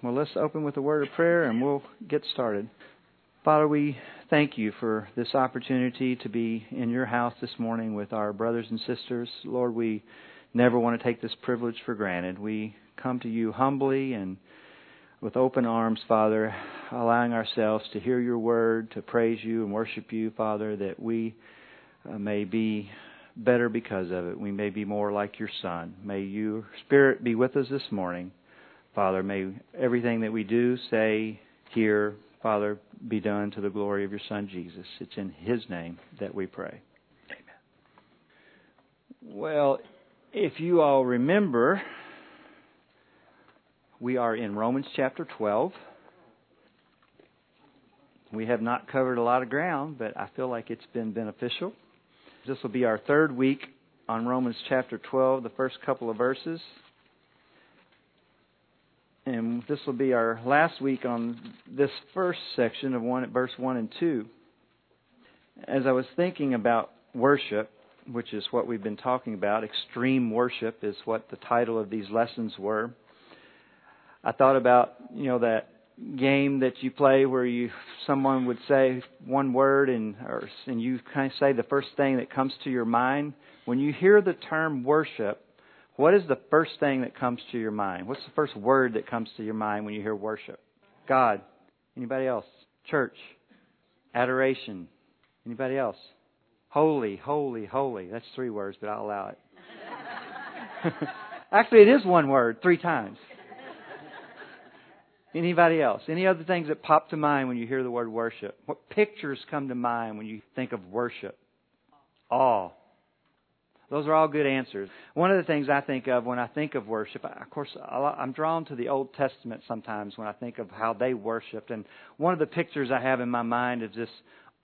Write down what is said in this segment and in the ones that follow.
Well, let's open with a word of prayer and we'll get started. Father, we thank you for this opportunity to be in your house this morning with our brothers and sisters. Lord, we never want to take this privilege for granted. We come to you humbly and with open arms, Father, allowing ourselves to hear your word, to praise you and worship you, Father, that we uh, may be better because of it. We may be more like your Son. May your Spirit be with us this morning. Father, may everything that we do, say, hear, Father, be done to the glory of your Son Jesus. It's in His name that we pray. Amen. Well, if you all remember, we are in Romans chapter 12. We have not covered a lot of ground, but I feel like it's been beneficial. This will be our third week on Romans chapter 12, the first couple of verses and this will be our last week on this first section of one verse one and two. As I was thinking about worship, which is what we've been talking about, extreme worship is what the title of these lessons were. I thought about you know that game that you play where you someone would say one word and or, and you kind of say the first thing that comes to your mind when you hear the term worship what is the first thing that comes to your mind? What's the first word that comes to your mind when you hear worship? God. Anybody else? Church. Adoration. Anybody else? Holy, holy, holy. That's three words, but I'll allow it. Actually, it is one word, three times. Anybody else? Any other things that pop to mind when you hear the word worship? What pictures come to mind when you think of worship? Awe. Those are all good answers. One of the things I think of when I think of worship, of course, I'm drawn to the Old Testament sometimes when I think of how they worshiped. And one of the pictures I have in my mind is this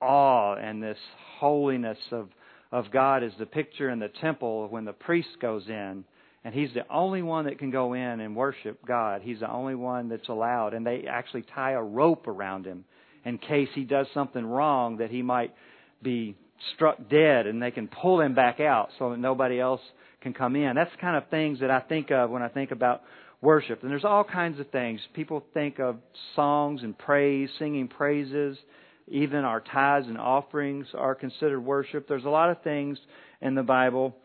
awe and this holiness of, of God is the picture in the temple when the priest goes in. And he's the only one that can go in and worship God. He's the only one that's allowed. And they actually tie a rope around him in case he does something wrong that he might be struck dead and they can pull him back out so that nobody else can come in. That's kind of things that I think of when I think about worship. And there's all kinds of things. People think of songs and praise, singing praises. Even our tithes and offerings are considered worship. There's a lot of things in the Bible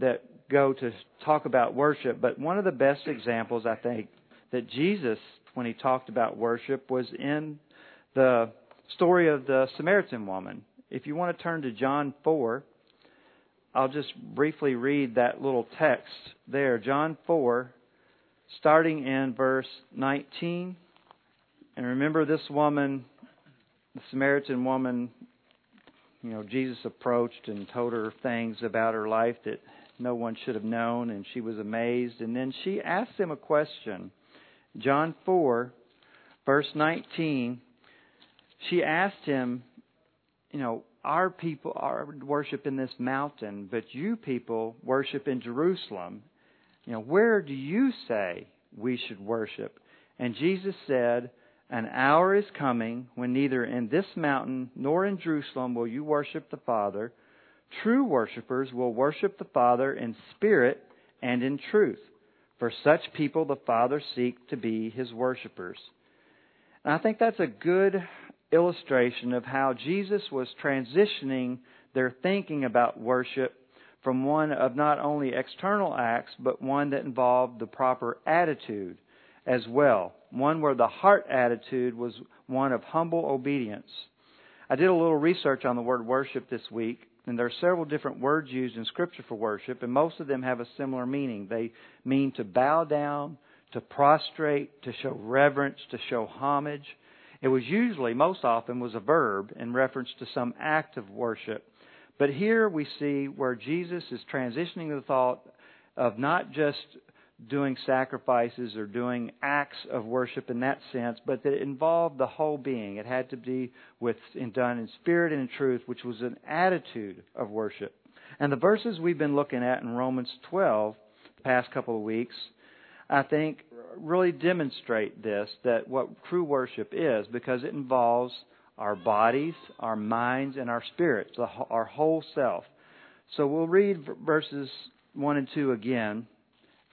that go to talk about worship. But one of the best examples, I think, that Jesus, when he talked about worship, was in the story of the Samaritan woman. If you want to turn to John 4, I'll just briefly read that little text there. John 4, starting in verse 19. And remember this woman, the Samaritan woman, you know, Jesus approached and told her things about her life that no one should have known, and she was amazed. And then she asked him a question. John 4, verse 19. She asked him, you know, our people are worship in this mountain, but you people worship in Jerusalem. You know, where do you say we should worship? And Jesus said, An hour is coming when neither in this mountain nor in Jerusalem will you worship the Father. True worshippers will worship the Father in spirit and in truth. For such people the Father seeks to be his worshippers. And I think that's a good illustration of how Jesus was transitioning their thinking about worship from one of not only external acts, but one that involved the proper attitude as well. One where the heart attitude was one of humble obedience. I did a little research on the word worship this week, and there are several different words used in Scripture for worship, and most of them have a similar meaning. They mean to bow down, to prostrate, to show reverence, to show homage. It was usually, most often, was a verb in reference to some act of worship. But here we see where Jesus is transitioning the thought of not just doing sacrifices or doing acts of worship in that sense, but that it involved the whole being. It had to be with and done in spirit and in truth, which was an attitude of worship. And the verses we've been looking at in Romans 12 the past couple of weeks I think, really demonstrate this that what true worship is because it involves our bodies, our minds, and our spirits, our whole self. So we'll read verses 1 and 2 again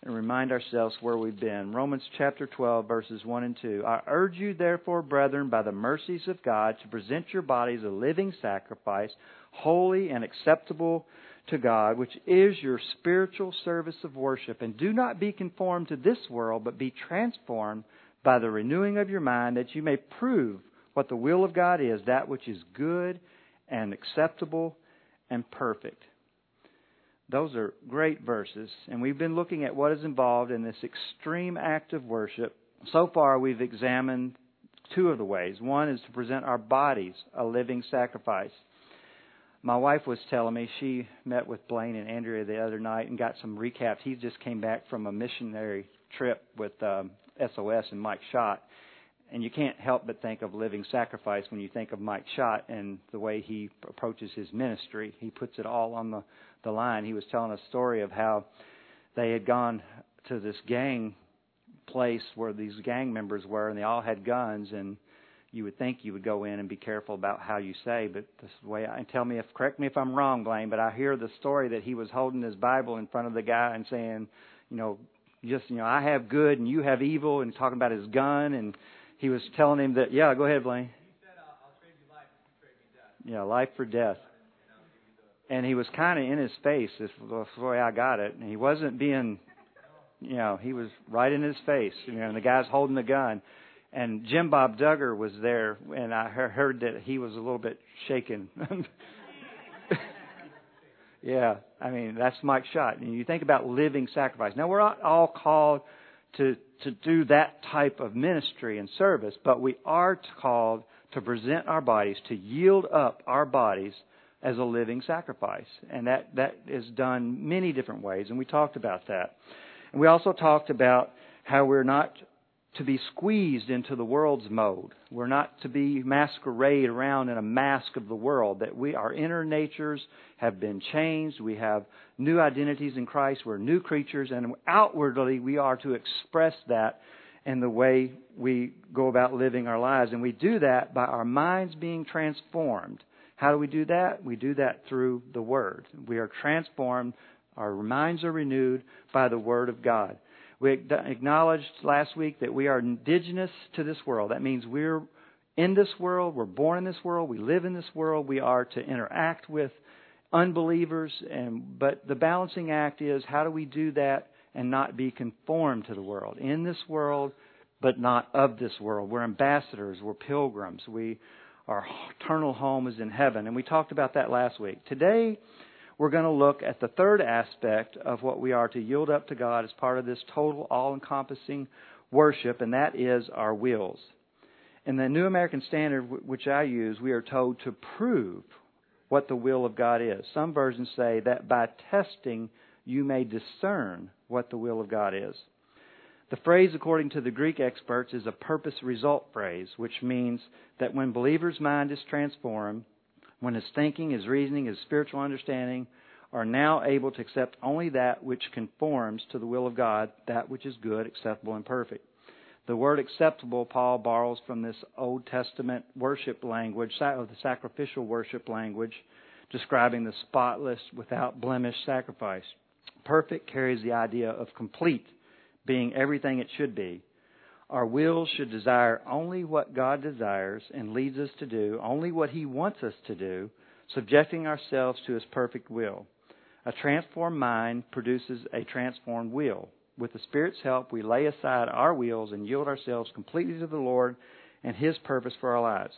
and remind ourselves where we've been. Romans chapter 12, verses 1 and 2. I urge you, therefore, brethren, by the mercies of God, to present your bodies a living sacrifice, holy and acceptable to God, which is your spiritual service of worship. And do not be conformed to this world, but be transformed by the renewing of your mind, that you may prove what the will of God is, that which is good and acceptable and perfect. Those are great verses, and we've been looking at what is involved in this extreme act of worship. So far, we've examined two of the ways. One is to present our bodies a living sacrifice. My wife was telling me she met with Blaine and Andrea the other night and got some recaps. He just came back from a missionary trip with um, SOS and Mike Schott, and you can't help but think of living sacrifice when you think of Mike Schott and the way he approaches his ministry. He puts it all on the the line. He was telling a story of how they had gone to this gang place where these gang members were, and they all had guns. And you would think you would go in and be careful about how you say, but this is the way I and tell me if correct me if I'm wrong, Blaine. But I hear the story that he was holding his Bible in front of the guy and saying, you know, just you know, I have good and you have evil, and talking about his gun, and he was telling him that, yeah, go ahead, Blaine. Yeah, life for death and he was kind of in his face. This was the way I got it. And he wasn't being, you know, he was right in his face. You know, and the guy's holding the gun. And Jim Bob Duggar was there, and I heard that he was a little bit shaken. yeah, I mean that's Mike Schott. And you think about living sacrifice. Now we're not all called to to do that type of ministry and service, but we are called to present our bodies, to yield up our bodies as a living sacrifice. And that, that is done many different ways, and we talked about that. And we also talked about how we're not to be squeezed into the world's mode. We're not to be masquerade around in a mask of the world. That we, our inner natures have been changed. We have new identities in Christ. We're new creatures, and outwardly we are to express that in the way we go about living our lives. And we do that by our minds being transformed how do we do that? We do that through the Word. We are transformed, our minds are renewed by the Word of God. We acknowledged last week that we are indigenous to this world. That means we're in this world, we're born in this world, we live in this world, we are to interact with unbelievers and but the balancing act is how do we do that and not be conformed to the world in this world but not of this world we're ambassadors we're pilgrims we our eternal home is in heaven. And we talked about that last week. Today, we're going to look at the third aspect of what we are to yield up to God as part of this total, all encompassing worship, and that is our wills. In the New American Standard, which I use, we are told to prove what the will of God is. Some versions say that by testing you may discern what the will of God is. The phrase, according to the Greek experts, is a purpose result phrase, which means that when believer's mind is transformed, when his thinking, his reasoning, his spiritual understanding are now able to accept only that which conforms to the will of God, that which is good, acceptable, and perfect. The word acceptable, Paul borrows from this Old Testament worship language, the sacrificial worship language, describing the spotless, without blemish sacrifice. Perfect carries the idea of complete being everything it should be. Our will should desire only what God desires and leads us to do, only what He wants us to do, subjecting ourselves to His perfect will. A transformed mind produces a transformed will. With the Spirit's help, we lay aside our wills and yield ourselves completely to the Lord and His purpose for our lives.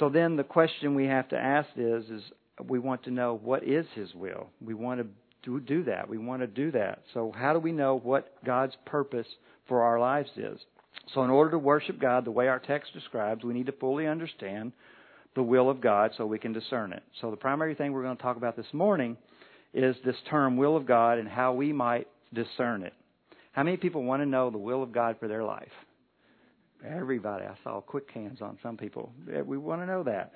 So then the question we have to ask is, is we want to know what is His will. We want to to do that. We want to do that. So, how do we know what God's purpose for our lives is? So, in order to worship God the way our text describes, we need to fully understand the will of God so we can discern it. So, the primary thing we're going to talk about this morning is this term, will of God, and how we might discern it. How many people want to know the will of God for their life? Everybody. I saw quick hands on some people. We want to know that.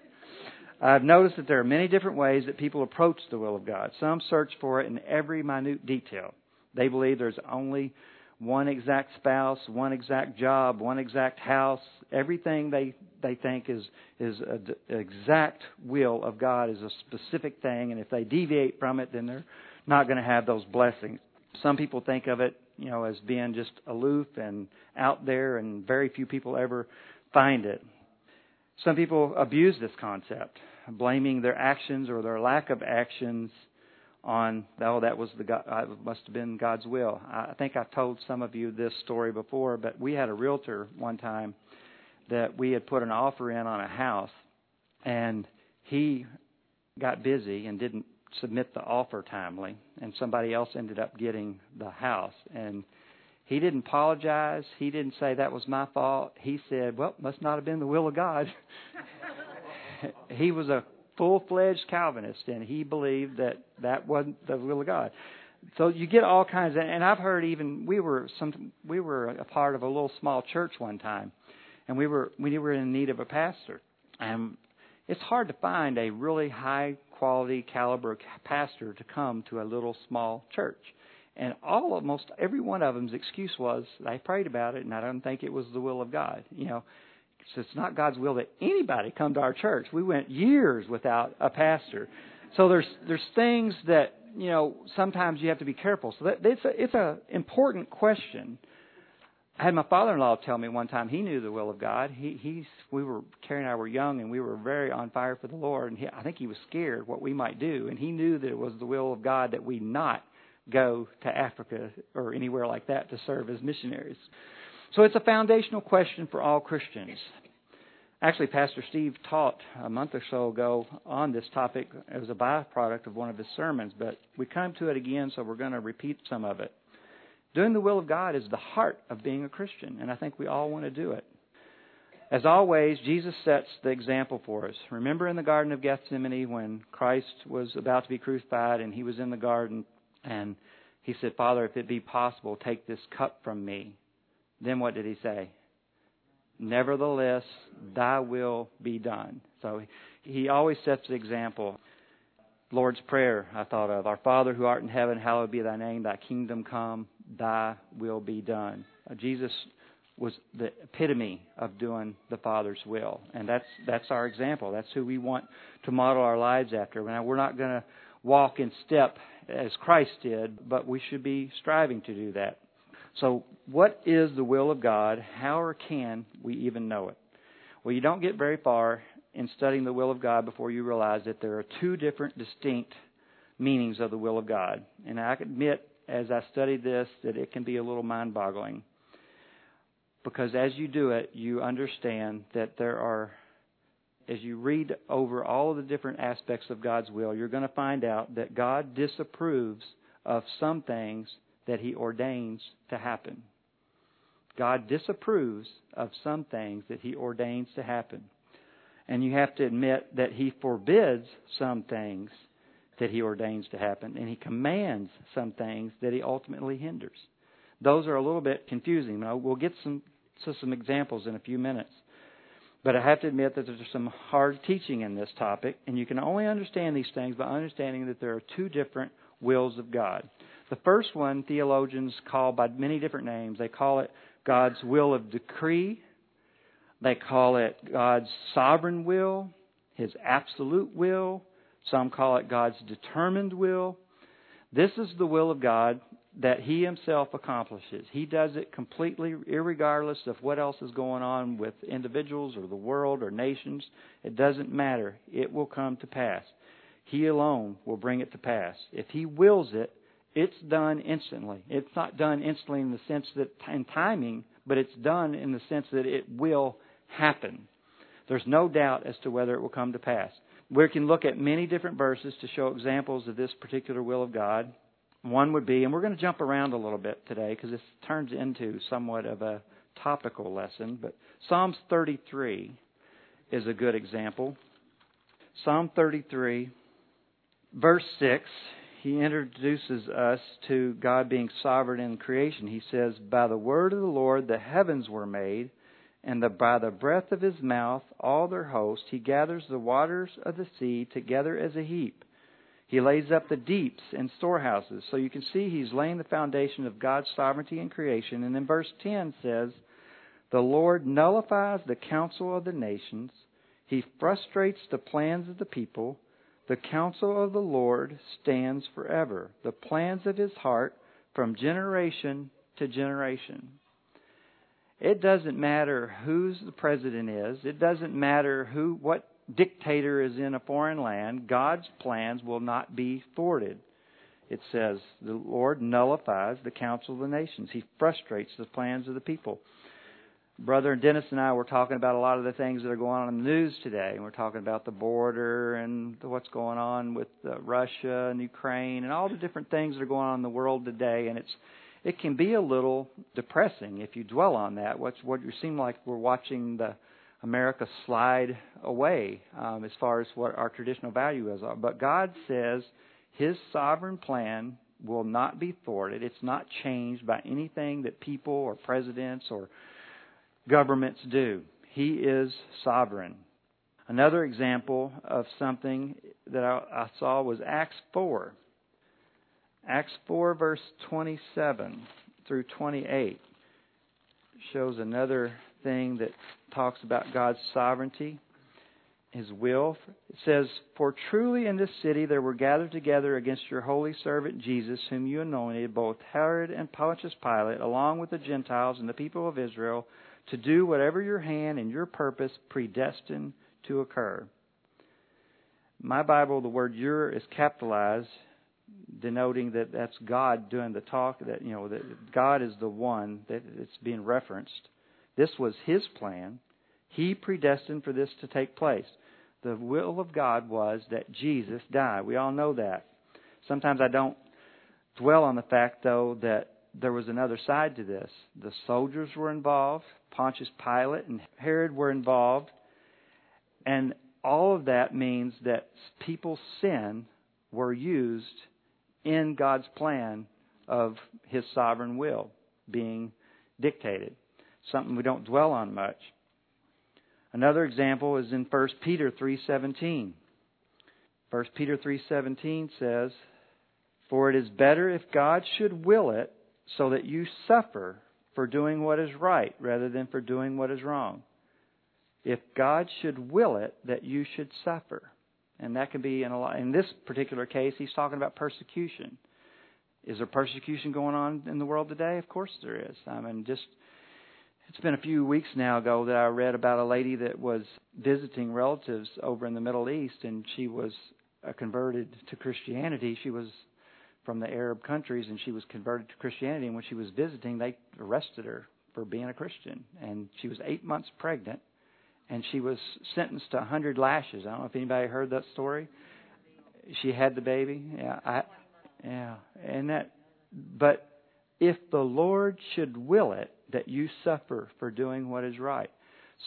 I've noticed that there are many different ways that people approach the will of God. Some search for it in every minute detail. They believe there's only one exact spouse, one exact job, one exact house. Everything they they think is is an exact will of God is a specific thing, and if they deviate from it, then they're not going to have those blessings. Some people think of it you know, as being just aloof and out there, and very few people ever find it. Some people abuse this concept, blaming their actions or their lack of actions on oh that was the God, uh, must have been God's will. I think I've told some of you this story before, but we had a realtor one time that we had put an offer in on a house, and he got busy and didn't submit the offer timely, and somebody else ended up getting the house. And he didn't apologize. He didn't say that was my fault. He said, "Well, must not have been the will of God." he was a full-fledged Calvinist, and he believed that that wasn't the will of God. So you get all kinds of, and I've heard even we were some we were a part of a little small church one time, and we were we were in need of a pastor, and it's hard to find a really high quality caliber pastor to come to a little small church. And all almost every one of them's excuse was they prayed about it and I don't think it was the will of God. You know, so it's not God's will that anybody come to our church. We went years without a pastor. So there's there's things that you know sometimes you have to be careful. So that, it's a it's a important question I had my father-in-law tell me one time he knew the will of God. He he's we were Carrie and I were young and we were very on fire for the Lord and he, I think he was scared what we might do and he knew that it was the will of God that we not go to Africa or anywhere like that to serve as missionaries. So it's a foundational question for all Christians. Actually, Pastor Steve taught a month or so ago on this topic as a byproduct of one of his sermons, but we come to it again, so we're going to repeat some of it. Doing the will of God is the heart of being a Christian, and I think we all want to do it. As always, Jesus sets the example for us. Remember in the Garden of Gethsemane when Christ was about to be crucified and he was in the garden and he said, Father, if it be possible, take this cup from me. Then what did he say? Nevertheless, thy will be done. So he always sets the example. Lord's Prayer, I thought of. Our Father who art in heaven, hallowed be thy name, thy kingdom come, thy will be done. Uh, Jesus was the epitome of doing the Father's will. And that's that's our example. That's who we want to model our lives after. Now we're not going to walk in step as Christ did, but we should be striving to do that. So, what is the will of God? How or can we even know it? Well, you don't get very far in studying the will of God before you realize that there are two different distinct meanings of the will of God. And I admit, as I studied this, that it can be a little mind boggling. Because as you do it, you understand that there are, as you read over all of the different aspects of God's will, you're going to find out that God disapproves of some things that He ordains to happen. God disapproves of some things that He ordains to happen. And you have to admit that He forbids some things that He ordains to happen, and He commands some things that He ultimately hinders. Those are a little bit confusing. We'll get some to some examples in a few minutes. But I have to admit that there's some hard teaching in this topic, and you can only understand these things by understanding that there are two different wills of God. The first one, theologians call by many different names. They call it God's will of decree, they call it God's sovereign will, His absolute will. Some call it God's determined will. This is the will of God that He Himself accomplishes. He does it completely, regardless of what else is going on with individuals or the world or nations. It doesn't matter. It will come to pass. He alone will bring it to pass. If He wills it, it's done instantly. It's not done instantly in the sense that in timing, but it's done in the sense that it will happen. There's no doubt as to whether it will come to pass. We can look at many different verses to show examples of this particular will of God. One would be, and we're going to jump around a little bit today because this turns into somewhat of a topical lesson, but Psalms 33 is a good example. Psalm 33, verse 6, he introduces us to God being sovereign in creation. He says, By the word of the Lord the heavens were made and the, by the breath of his mouth all their host. He gathers the waters of the sea together as a heap. He lays up the deeps in storehouses. So you can see he's laying the foundation of God's sovereignty in creation. And then verse 10 says, The Lord nullifies the counsel of the nations. He frustrates the plans of the people. The counsel of the Lord stands forever. The plans of his heart from generation to generation. It doesn't matter who the president is. It doesn't matter who what dictator is in a foreign land. God's plans will not be thwarted. It says the Lord nullifies the counsel of the nations. He frustrates the plans of the people. Brother Dennis and I were talking about a lot of the things that are going on in the news today. And we're talking about the border and what's going on with uh, Russia and Ukraine and all the different things that are going on in the world today. And it's it can be a little depressing if you dwell on that. What's what you seem like we're watching the America slide away um, as far as what our traditional values are. But God says His sovereign plan will not be thwarted. It's not changed by anything that people or presidents or governments do. He is sovereign. Another example of something that I, I, saw was Acts 4. Acts 4, verse 27 through 28 shows another thing that talks about God's sovereignty, His will. It says, For truly in this city there were gathered together against your holy servant Jesus, whom you anointed, both Herod and Pontius Pilate, along with the Gentiles and the people of Israel to do whatever your hand and your purpose predestined to occur. My Bible, the word "your" is capitalized, denoting that that's God doing the talk. That you know that God is the one that it's being referenced. This was His plan. He predestined for this to take place. The will of God was that Jesus die. We all know that. Sometimes I don't dwell on the fact, though, that there was another side to this. The soldiers were involved, Pontius Pilate and Herod were involved, and all of that means that people's sin were used in God's plan of his sovereign will being dictated. Something we don't dwell on much. Another example is in 1 Peter 3:17. 1 Peter 3:17 says, "For it is better if God should will it so that you suffer for doing what is right rather than for doing what is wrong. If God should will it that you should suffer, and that can be in a lot, in this particular case, he's talking about persecution. Is there persecution going on in the world today? Of course there is. I mean, just it's been a few weeks now ago that I read about a lady that was visiting relatives over in the Middle East, and she was uh, converted to Christianity. She was from the Arab countries, and she was converted to Christianity. And when she was visiting, they arrested her for being a Christian, and she was eight months pregnant, and she was sentenced to a hundred lashes. I don't know if anybody heard that story. She had the baby. Yeah, I, yeah, and that. But if the Lord should will it that you suffer for doing what is right,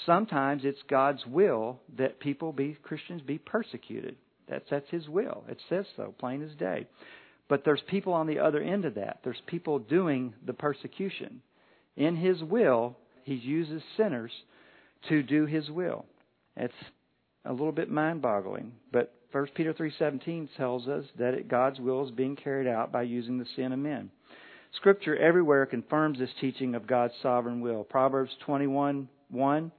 sometimes it's God's will that people be Christians be persecuted. That's that's His will. It says so, plain as day. But there's people on the other end of that. There's people doing the persecution. In His will, He uses sinners to do His will. It's a little bit mind-boggling, but 1 Peter 3:17 tells us that it, God's will is being carried out by using the sin of men. Scripture everywhere confirms this teaching of God's sovereign will. Proverbs 21:1,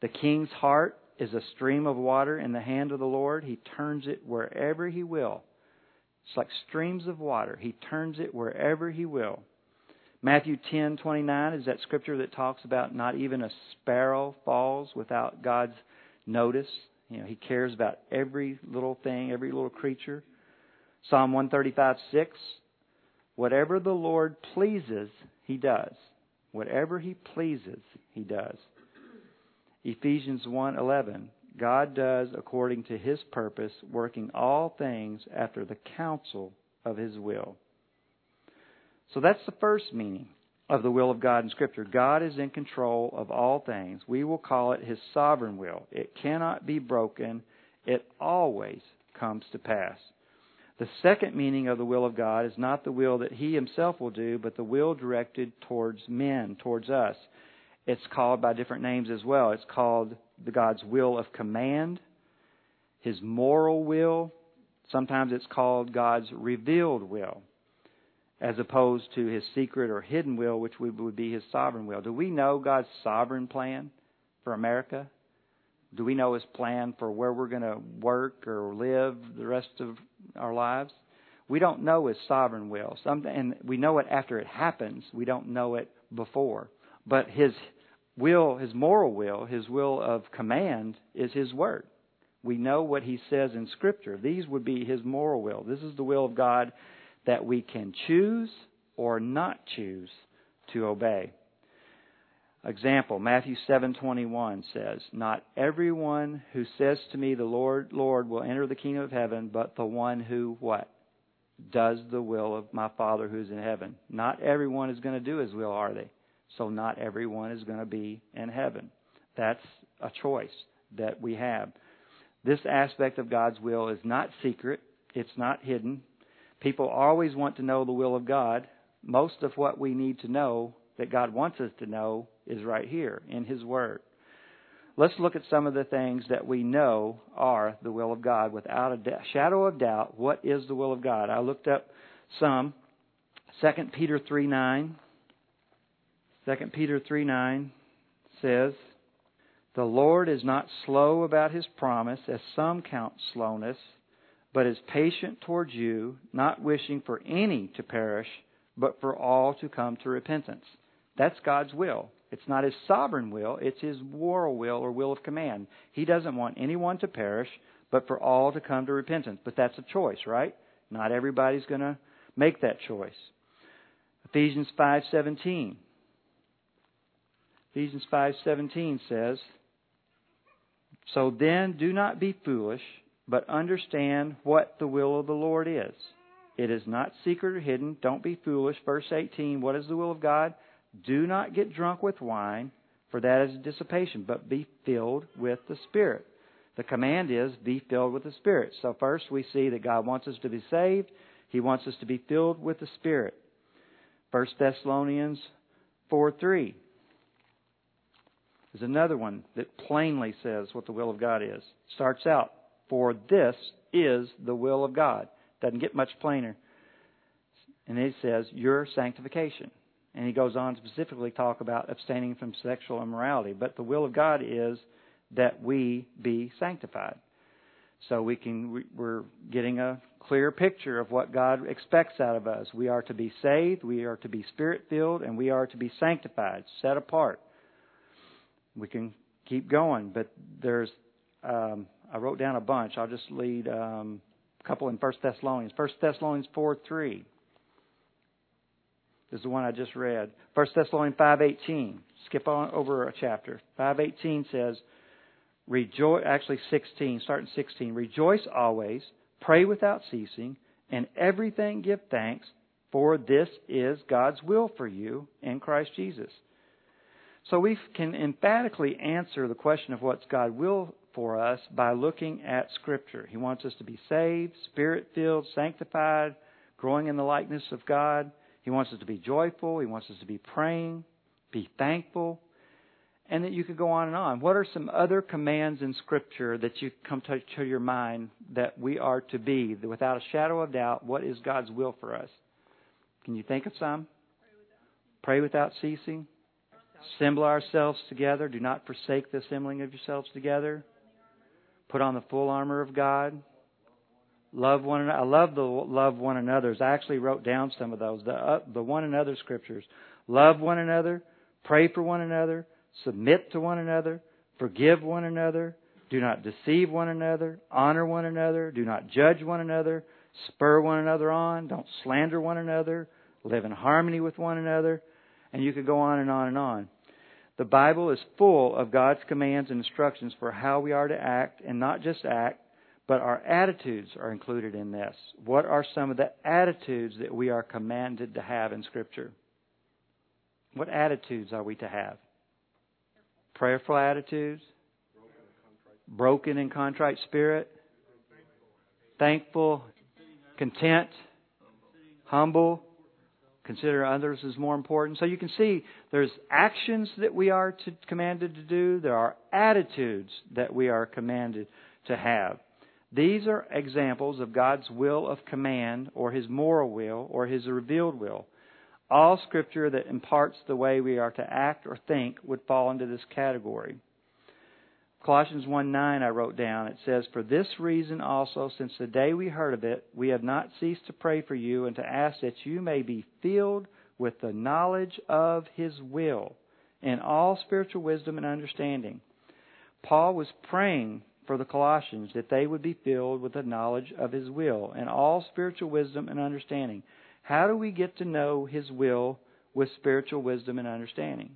the king's heart is a stream of water in the hand of the Lord. He turns it wherever he will. It's like streams of water. He turns it wherever he will. Matthew 10:29 is that scripture that talks about not even a sparrow falls without God's notice. You know, he cares about every little thing, every little creature. Psalm 135:6 Whatever the Lord pleases, he does. Whatever he pleases, he does. Ephesians 1:11 God does according to his purpose, working all things after the counsel of his will. So that's the first meaning of the will of God in Scripture. God is in control of all things. We will call it his sovereign will. It cannot be broken, it always comes to pass. The second meaning of the will of God is not the will that he himself will do, but the will directed towards men, towards us. It's called by different names as well. It's called the God's will of command, His moral will. Sometimes it's called God's revealed will, as opposed to His secret or hidden will, which would be His sovereign will. Do we know God's sovereign plan for America? Do we know His plan for where we're going to work or live the rest of our lives? we don't know His sovereign will. Some, and we know it after it happens. We don't know it before. But His will, His moral will, His will of command is His Word. We know what He says in Scripture. These would be His moral will. This is the will of God that we can choose or not choose to obey. Example, Matthew 7:21 says, "Not everyone who says to me, the Lord, Lord, will enter the kingdom of heaven, but the one who what? Does the will of my Father who's in heaven." Not everyone is going to do his will, are they? So not everyone is going to be in heaven. That's a choice that we have. This aspect of God's will is not secret, it's not hidden. People always want to know the will of God. Most of what we need to know that God wants us to know is right here in His Word. Let's look at some of the things that we know are the will of God without a shadow of doubt. What is the will of God? I looked up some. 2 Peter 3 9. 2 Peter 3 9 says, The Lord is not slow about his promise, as some count slowness, but is patient towards you, not wishing for any to perish, but for all to come to repentance. That's God's will. It's not his sovereign will, it's his moral will or will of command. He doesn't want anyone to perish, but for all to come to repentance. But that's a choice, right? Not everybody's going to make that choice. Ephesians 5:17. Ephesians 5:17 says, "So then do not be foolish, but understand what the will of the Lord is. It is not secret or hidden. Don't be foolish." Verse 18, what is the will of God? Do not get drunk with wine, for that is dissipation, but be filled with the Spirit. The command is be filled with the Spirit. So first we see that God wants us to be saved. He wants us to be filled with the Spirit. 1 Thessalonians 4 3 is another one that plainly says what the will of God is. Starts out, for this is the will of God. Doesn't get much plainer. And it says, your sanctification. And he goes on to specifically talk about abstaining from sexual immorality. But the will of God is that we be sanctified. So we can we're getting a clear picture of what God expects out of us. We are to be saved, we are to be spirit filled, and we are to be sanctified, set apart. We can keep going, but there's um, I wrote down a bunch. I'll just lead um, a couple in First Thessalonians. First Thessalonians four three is the one I just read. 1 Thessalonians 5.18. Skip on over a chapter. 5.18 says, Rejoice, actually 16, starting 16. Rejoice always, pray without ceasing, and everything give thanks, for this is God's will for you in Christ Jesus. So we can emphatically answer the question of what's God's will for us by looking at Scripture. He wants us to be saved, spirit filled, sanctified, growing in the likeness of God. He wants us to be joyful. He wants us to be praying, be thankful, and that you could go on and on. What are some other commands in Scripture that you come to, to your mind that we are to be, without a shadow of doubt, what is God's will for us? Can you think of some? Pray without, ceasing. Assemble ourselves together. Do not forsake the assembling of yourselves together. Put on the full armor of God. Love one another. I love the love one another's. I actually wrote down some of those. The uh, the one another scriptures. Love one another. Pray for one another. Submit to one another. Forgive one another. Do not deceive one another. Honor one another. Do not judge one another. Spur one another on. Don't slander one another. Live in harmony with one another. And you could go on and on and on. The Bible is full of God's commands and instructions for how we are to act, and not just act, but our attitudes are included in this. What are some of the attitudes that we are commanded to have in Scripture? What attitudes are we to have? Prayerful attitudes, broken and contrite spirit, thankful, content, humble, consider others as more important. So you can see there's actions that we are to, commanded to do, there are attitudes that we are commanded to have. These are examples of God's will of command, or His moral will, or His revealed will. All Scripture that imparts the way we are to act or think would fall into this category. Colossians 1 9, I wrote down, it says, For this reason also, since the day we heard of it, we have not ceased to pray for you and to ask that you may be filled with the knowledge of His will in all spiritual wisdom and understanding. Paul was praying for the Colossians that they would be filled with the knowledge of His will and all spiritual wisdom and understanding. How do we get to know His will with spiritual wisdom and understanding?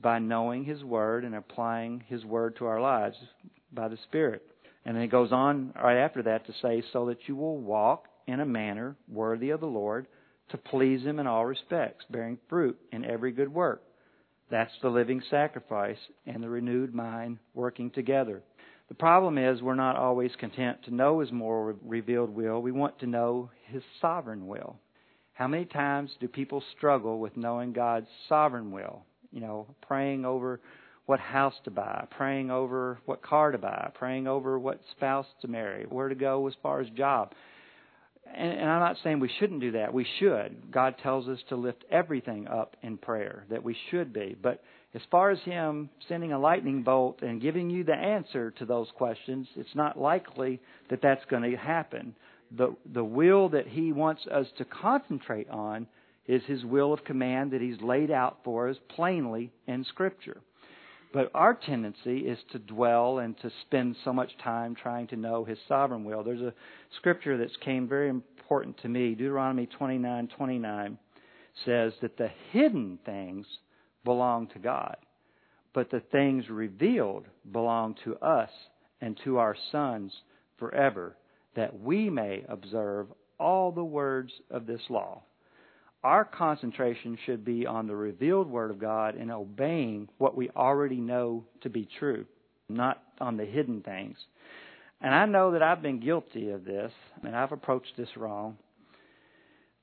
by knowing His Word and applying His Word to our lives by the Spirit. And then it goes on right after that to say, so that you will walk in a manner worthy of the Lord to please Him in all respects, bearing fruit in every good work. That's the living sacrifice and the renewed mind working together. The problem is we're not always content to know His moral revealed will. We want to know His sovereign will. How many times do people struggle with knowing God's sovereign will? you know, praying over what house to buy, praying over what car to buy, praying over what spouse to marry, where to go as far as job. And, and I'm not saying we shouldn't do that. We should. God tells us to lift everything up in prayer, that we should be. But as far as Him sending a lightning bolt and giving you the answer to those questions, it's not likely that that's going to happen. The, the will that He wants us to concentrate on is his will of command that he's laid out for us plainly in Scripture. But our tendency is to dwell and to spend so much time trying to know his sovereign will. There's a scripture that's came very important to me. Deuteronomy 29:29 says that the hidden things belong to God, but the things revealed belong to us and to our sons forever, that we may observe all the words of this law our concentration should be on the revealed Word of God and obeying what we already know to be true, not on the hidden things. And I know that I've been guilty of this, and I've approached this wrong.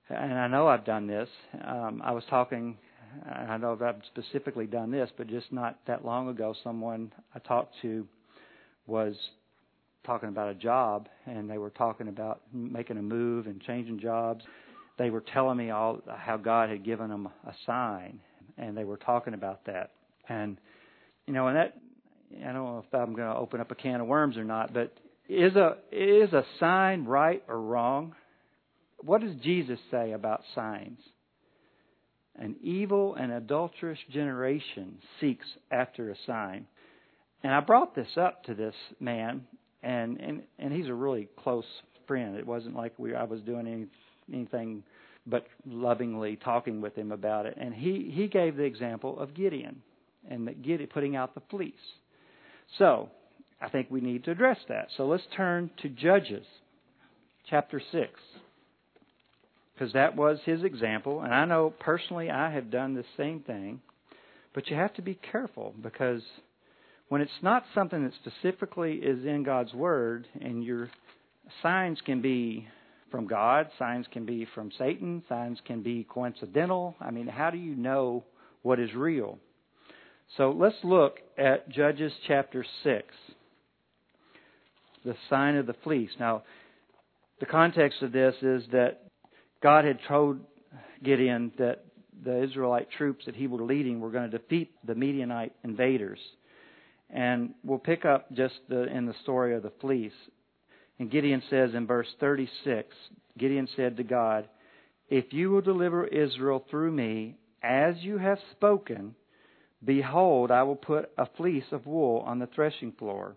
And I know I've done this. Um, I was talking, I know I've specifically done this, but just not that long ago, someone I talked to was talking about a job, and they were talking about making a move and changing jobs they were telling me all how God had given them a sign, and they were talking about that. And you know, and that I don't know if I'm going to open up a can of worms or not, but is a is a sign right or wrong? What does Jesus say about signs? An evil and adulterous generation seeks after a sign. And I brought this up to this man, and and and he's a really close friend. It wasn't like we I was doing any anything but lovingly talking with him about it. And he, he gave the example of Gideon and that Gideon putting out the fleece. So I think we need to address that. So let's turn to Judges chapter 6. Because that was his example. And I know personally I have done the same thing. But you have to be careful because when it's not something that specifically is in God's Word and your signs can be from God, signs can be from Satan, signs can be coincidental. I mean, how do you know what is real? So let's look at Judges chapter 6, the sign of the fleece. Now, the context of this is that God had told Gideon that the Israelite troops that he was leading were going to defeat the Midianite invaders. And we'll pick up just the, in the story of the fleece. And Gideon says in verse 36 Gideon said to God, If you will deliver Israel through me, as you have spoken, behold, I will put a fleece of wool on the threshing floor.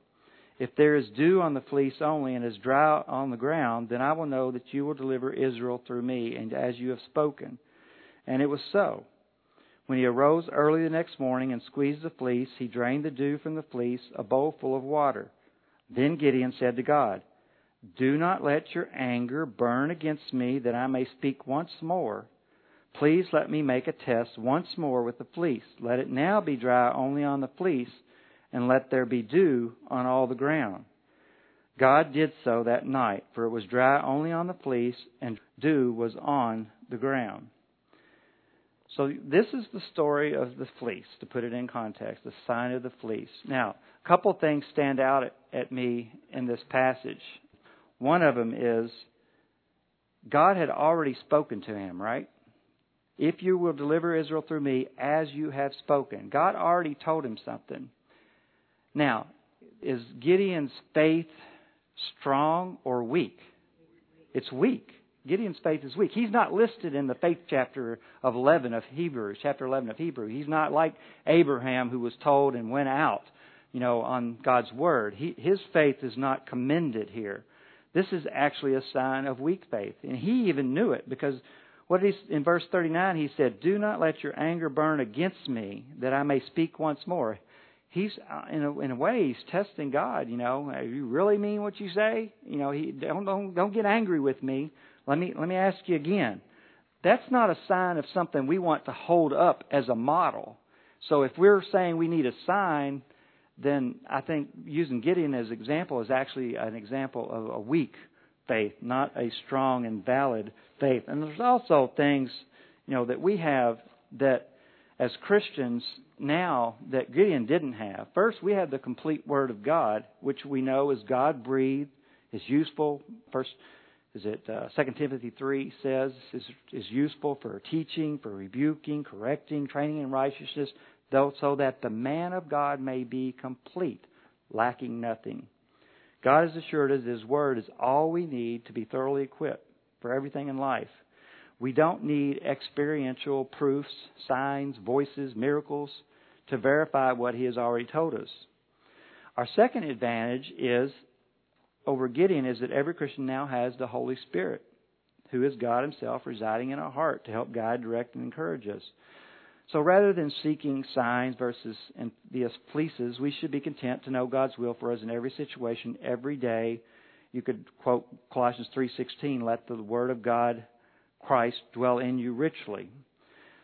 If there is dew on the fleece only and is dry on the ground, then I will know that you will deliver Israel through me, and as you have spoken. And it was so. When he arose early the next morning and squeezed the fleece, he drained the dew from the fleece, a bowl full of water. Then Gideon said to God, do not let your anger burn against me that I may speak once more. Please let me make a test once more with the fleece. Let it now be dry only on the fleece, and let there be dew on all the ground. God did so that night, for it was dry only on the fleece, and dew was on the ground. So this is the story of the fleece, to put it in context, the sign of the fleece. Now, a couple things stand out at, at me in this passage. One of them is God had already spoken to him, right? If you will deliver Israel through me as you have spoken. God already told him something. Now, is Gideon's faith strong or weak? It's weak. Gideon's faith is weak. He's not listed in the faith chapter of 11 of Hebrews, chapter 11 of Hebrew. He's not like Abraham who was told and went out, you know, on God's word. He, his faith is not commended here. This is actually a sign of weak faith. And he even knew it because what he, in verse 39 he said, "Do not let your anger burn against me that I may speak once more." He's uh, in a, in a way he's testing God, you know, you really mean what you say? You know, he don't don't don't get angry with me let me, let me ask you again. That's not a sign of something we want to hold up as a model. So if we're saying we need a sign, then I think using Gideon as example is actually an example of a weak faith, not a strong and valid faith. And there's also things, you know, that we have that as Christians now that Gideon didn't have. First, we have the complete Word of God, which we know is God breathed, is useful. First is it uh, 2 Timothy 3 says is, is useful for teaching, for rebuking, correcting, training in righteousness, though, so that the man of God may be complete, lacking nothing. God has assured us His Word is all we need to be thoroughly equipped for everything in life. We don't need experiential proofs, signs, voices, miracles to verify what He has already told us. Our second advantage is over Gideon is that every Christian now has the Holy Spirit, who is God Himself residing in our heart to help guide, direct, and encourage us. So rather than seeking signs versus and envious fleeces, we should be content to know God's will for us in every situation, every day. You could quote Colossians 3:16, "Let the word of God, Christ, dwell in you richly."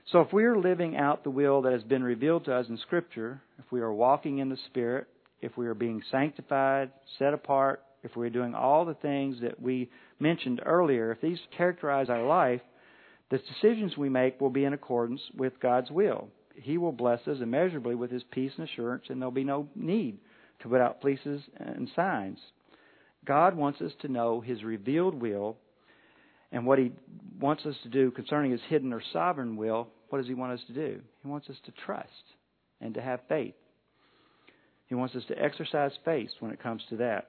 So if we are living out the will that has been revealed to us in Scripture, if we are walking in the Spirit, if we are being sanctified, set apart, if we're doing all the things that we mentioned earlier, if these characterize our life, the decisions we make will be in accordance with God's will. He will bless us immeasurably with His peace and assurance, and there'll be no need to put out fleeces and signs. God wants us to know His revealed will and what He wants us to do concerning His hidden or sovereign will. What does He want us to do? He wants us to trust and to have faith. He wants us to exercise faith when it comes to that.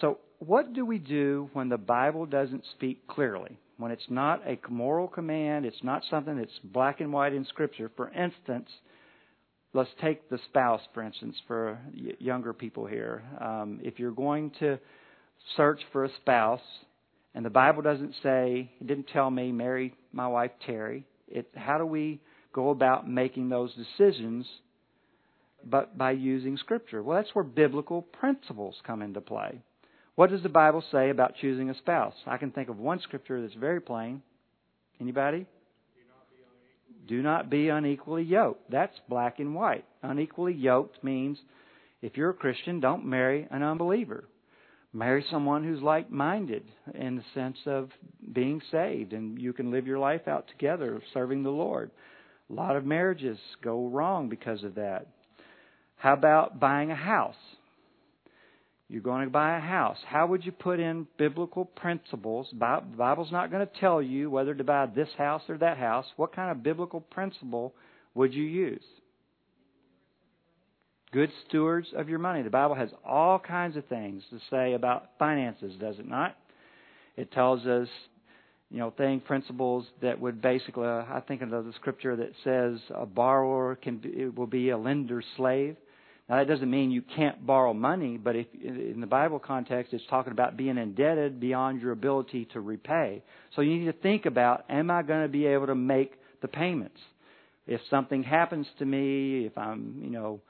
So, what do we do when the Bible doesn't speak clearly? When it's not a moral command, it's not something that's black and white in Scripture. For instance, let's take the spouse, for instance, for younger people here. Um, if you're going to search for a spouse, and the Bible doesn't say, it didn't tell me, marry my wife Terry. It, how do we go about making those decisions? But by using Scripture. Well, that's where biblical principles come into play. What does the Bible say about choosing a spouse? I can think of one scripture that's very plain. Anybody? Do not be unequally yoked. That's black and white. Unequally yoked means if you're a Christian, don't marry an unbeliever. Marry someone who's like minded in the sense of being saved and you can live your life out together serving the Lord. A lot of marriages go wrong because of that. How about buying a house? You're going to buy a house. How would you put in biblical principles? The Bible's not going to tell you whether to buy this house or that house. What kind of biblical principle would you use? Good stewards of your money. The Bible has all kinds of things to say about finances, does it not? It tells us, you know, thing principles that would basically. Uh, I think of the scripture that says a borrower can be, will be a lender's slave. Now, that doesn't mean you can't borrow money, but if in the Bible context, it's talking about being indebted beyond your ability to repay. So you need to think about, am I going to be able to make the payments? If something happens to me, if I'm, you know,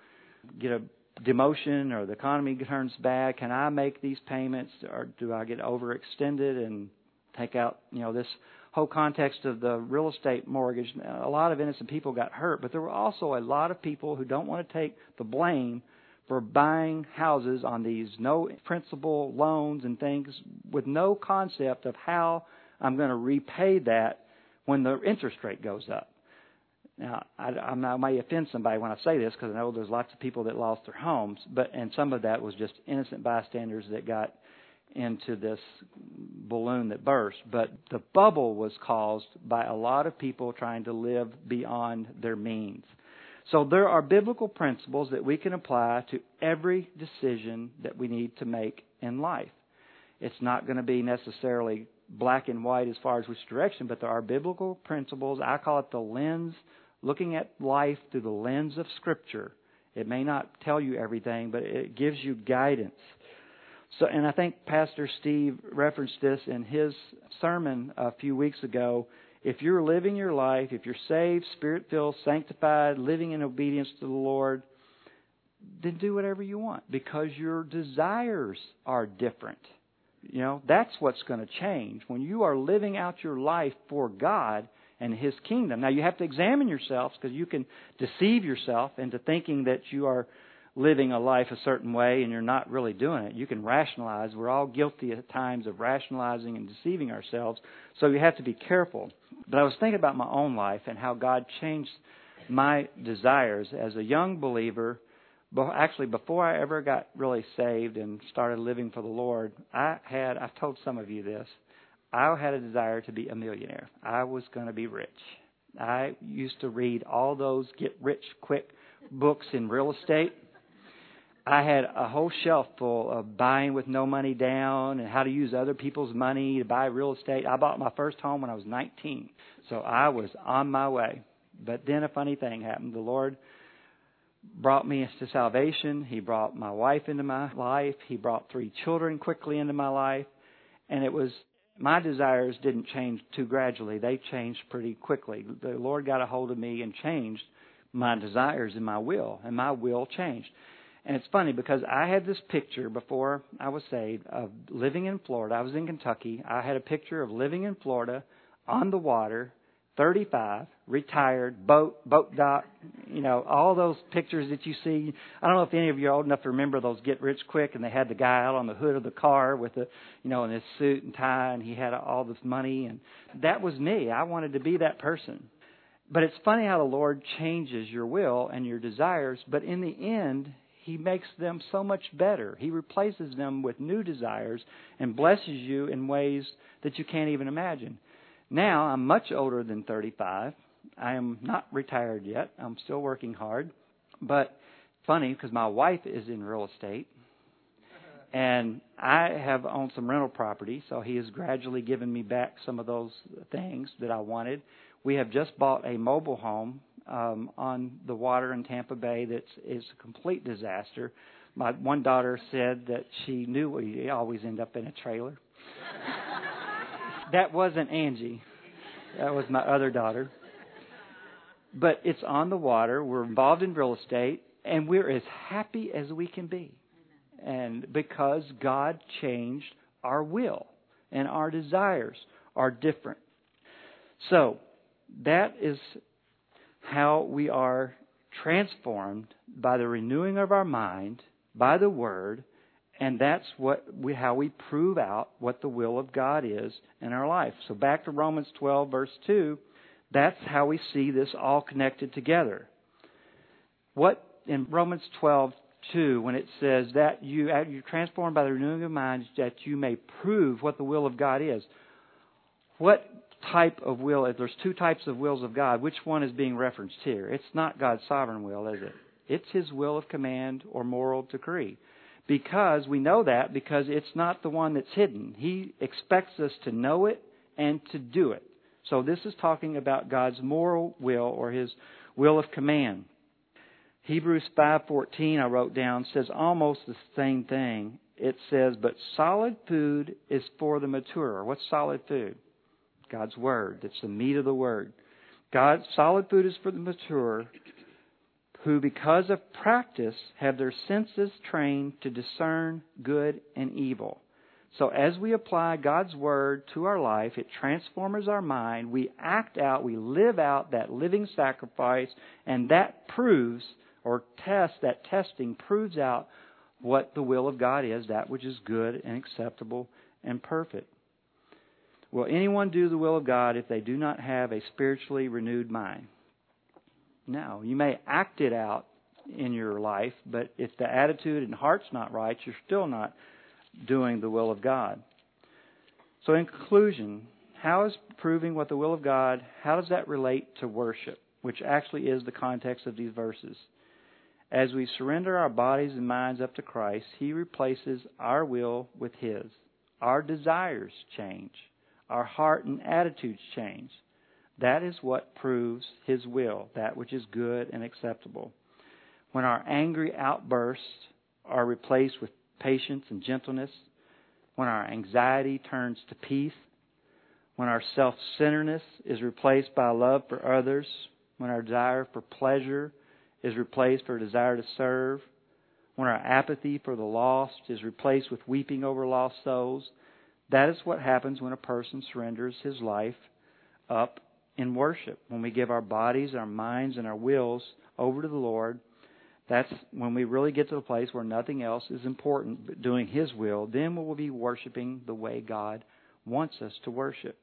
get a demotion or the economy turns bad, can I make these payments or do I get overextended and take out, you know, this whole context of the real estate mortgage, a lot of innocent people got hurt, but there were also a lot of people who don't want to take the blame for buying houses on these no principal loans and things with no concept of how I'm going to repay that when the interest rate goes up. Now, I, I may offend somebody when I say this because I know there's lots of people that lost their homes, but and some of that was just innocent bystanders that got into this balloon that burst. But the bubble was caused by a lot of people trying to live beyond their means. So there are biblical principles that we can apply to every decision that we need to make in life. It's not going to be necessarily black and white as far as which direction, but there are biblical principles. I call it the lens, looking at life through the lens of Scripture. It may not tell you everything, but it gives you guidance. So, and I think Pastor Steve referenced this in his sermon a few weeks ago. If you're living your life, if you're saved, spirit filled, sanctified, living in obedience to the Lord, then do whatever you want because your desires are different. You know, that's what's going to change. When you are living out your life for God and His kingdom. Now, you have to examine yourselves because you can deceive yourself into thinking that you are living a life a certain way and you're not really doing it. You can rationalize. We're all guilty at times of rationalizing and deceiving ourselves. So you have to be careful. But I was thinking about my own life and how God changed my desires as a young believer actually before I ever got really saved and started living for the Lord, I had I've told some of you this. I had a desire to be a millionaire. I was going to be rich. I used to read all those get rich quick books in real estate. I had a whole shelf full of buying with no money down and how to use other people's money to buy real estate. I bought my first home when I was 19. So I was on my way. But then a funny thing happened. The Lord brought me to salvation. He brought my wife into my life. He brought three children quickly into my life. And it was, my desires didn't change too gradually. They changed pretty quickly. The Lord got a hold of me and changed my desires and my will. And my will changed. And it's funny because I had this picture before I was saved of living in Florida. I was in Kentucky. I had a picture of living in Florida on the water 35, retired, boat, boat dock, you know, all those pictures that you see. I don't know if any of you are old enough to remember those get rich quick and they had the guy out on the hood of the car with the, you know, in his suit and tie and he had all this money and that was me. I wanted to be that person. But it's funny how the Lord changes your will and your desires, but in the end, he makes them so much better. He replaces them with new desires and blesses you in ways that you can't even imagine. Now I'm much older than 35. I am not retired yet. I'm still working hard. But funny because my wife is in real estate and I have owned some rental property, so he has gradually given me back some of those things that I wanted. We have just bought a mobile home um, on the water in Tampa Bay that is a complete disaster. My one daughter said that she knew we always end up in a trailer that wasn't Angie. That was my other daughter. But it's on the water. We're involved in real estate, and we're as happy as we can be. And because God changed our will and our desires are different. So, that is how we are transformed by the renewing of our mind, by the Word, and that's what we, how we prove out what the will of God is in our life. So back to Romans 12, verse 2, that's how we see this all connected together. What in Romans 12, 2, when it says that you, you're transformed by the renewing of mind, that you may prove what the will of God is. What type of will, if there's two types of wills of God, which one is being referenced here? It's not God's sovereign will, is it? It's His will of command or moral decree because we know that because it's not the one that's hidden. He expects us to know it and to do it. So this is talking about God's moral will or his will of command. Hebrews 5:14 I wrote down says almost the same thing. It says, "But solid food is for the mature." What's solid food? God's word. It's the meat of the word. God solid food is for the mature, who, because of practice, have their senses trained to discern good and evil. So, as we apply God's Word to our life, it transforms our mind. We act out, we live out that living sacrifice, and that proves, or tests, that testing proves out what the will of God is, that which is good and acceptable and perfect. Will anyone do the will of God if they do not have a spiritually renewed mind? No. You may act it out in your life, but if the attitude and heart's not right, you're still not doing the will of God. So, in conclusion, how is proving what the will of God, how does that relate to worship? which actually is the context of these verses. As we surrender our bodies and minds up to Christ, He replaces our will with His. Our desires change. Our heart and attitudes change. That is what proves His will, that which is good and acceptable. When our angry outbursts are replaced with patience and gentleness, when our anxiety turns to peace, when our self centeredness is replaced by love for others, when our desire for pleasure is replaced for a desire to serve, when our apathy for the lost is replaced with weeping over lost souls, that is what happens when a person surrenders his life up in worship. When we give our bodies, our minds, and our wills over to the Lord, that's when we really get to the place where nothing else is important but doing His will. Then we will be worshiping the way God wants us to worship.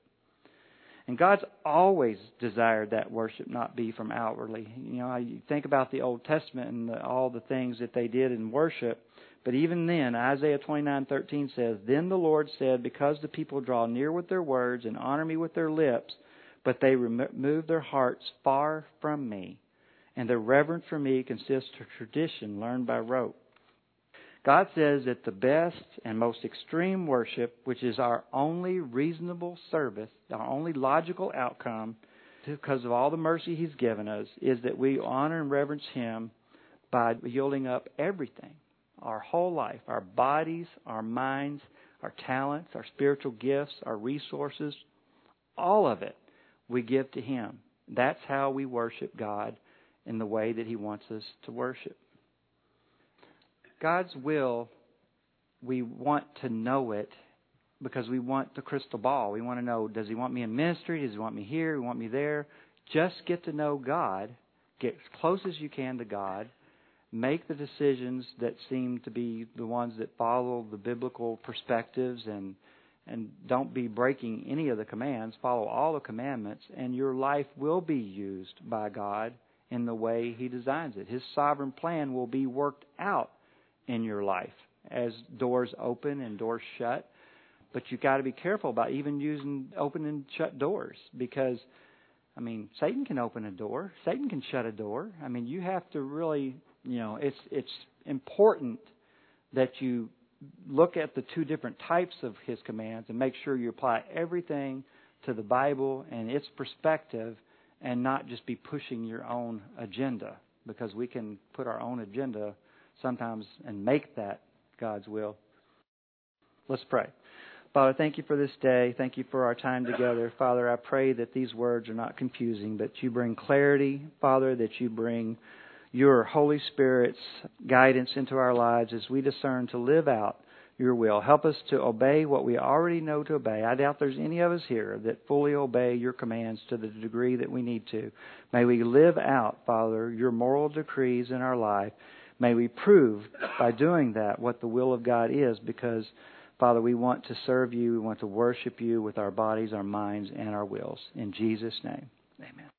And God's always desired that worship not be from outwardly. You know, you think about the Old Testament and the, all the things that they did in worship. But even then, Isaiah 29:13 says, "Then the Lord said, because the people draw near with their words and honor me with their lips, but they remove their hearts far from me, and their reverence for me consists of tradition learned by rote." God says that the best and most extreme worship, which is our only reasonable service, our only logical outcome, because of all the mercy He's given us, is that we honor and reverence Him by yielding up everything our whole life, our bodies, our minds, our talents, our spiritual gifts, our resources, all of it we give to Him. That's how we worship God in the way that He wants us to worship. God's will, we want to know it because we want the crystal ball. We want to know does He want me in ministry? Does He want me here? Does He want me there? Just get to know God. Get as close as you can to God. Make the decisions that seem to be the ones that follow the biblical perspectives and and don't be breaking any of the commands. Follow all the commandments, and your life will be used by God in the way He designs it. His sovereign plan will be worked out in your life as doors open and doors shut. But you've got to be careful about even using open and shut doors because, I mean, Satan can open a door, Satan can shut a door. I mean, you have to really, you know, it's it's important that you look at the two different types of his commands and make sure you apply everything to the Bible and its perspective and not just be pushing your own agenda because we can put our own agenda sometimes and make that God's will. Let's pray. Father, thank you for this day. Thank you for our time together. Father, I pray that these words are not confusing, that you bring clarity, Father, that you bring your Holy Spirit's guidance into our lives as we discern to live out your will. Help us to obey what we already know to obey. I doubt there's any of us here that fully obey your commands to the degree that we need to. May we live out, Father, your moral decrees in our life May we prove by doing that what the will of God is because, Father, we want to serve you. We want to worship you with our bodies, our minds, and our wills. In Jesus' name, amen.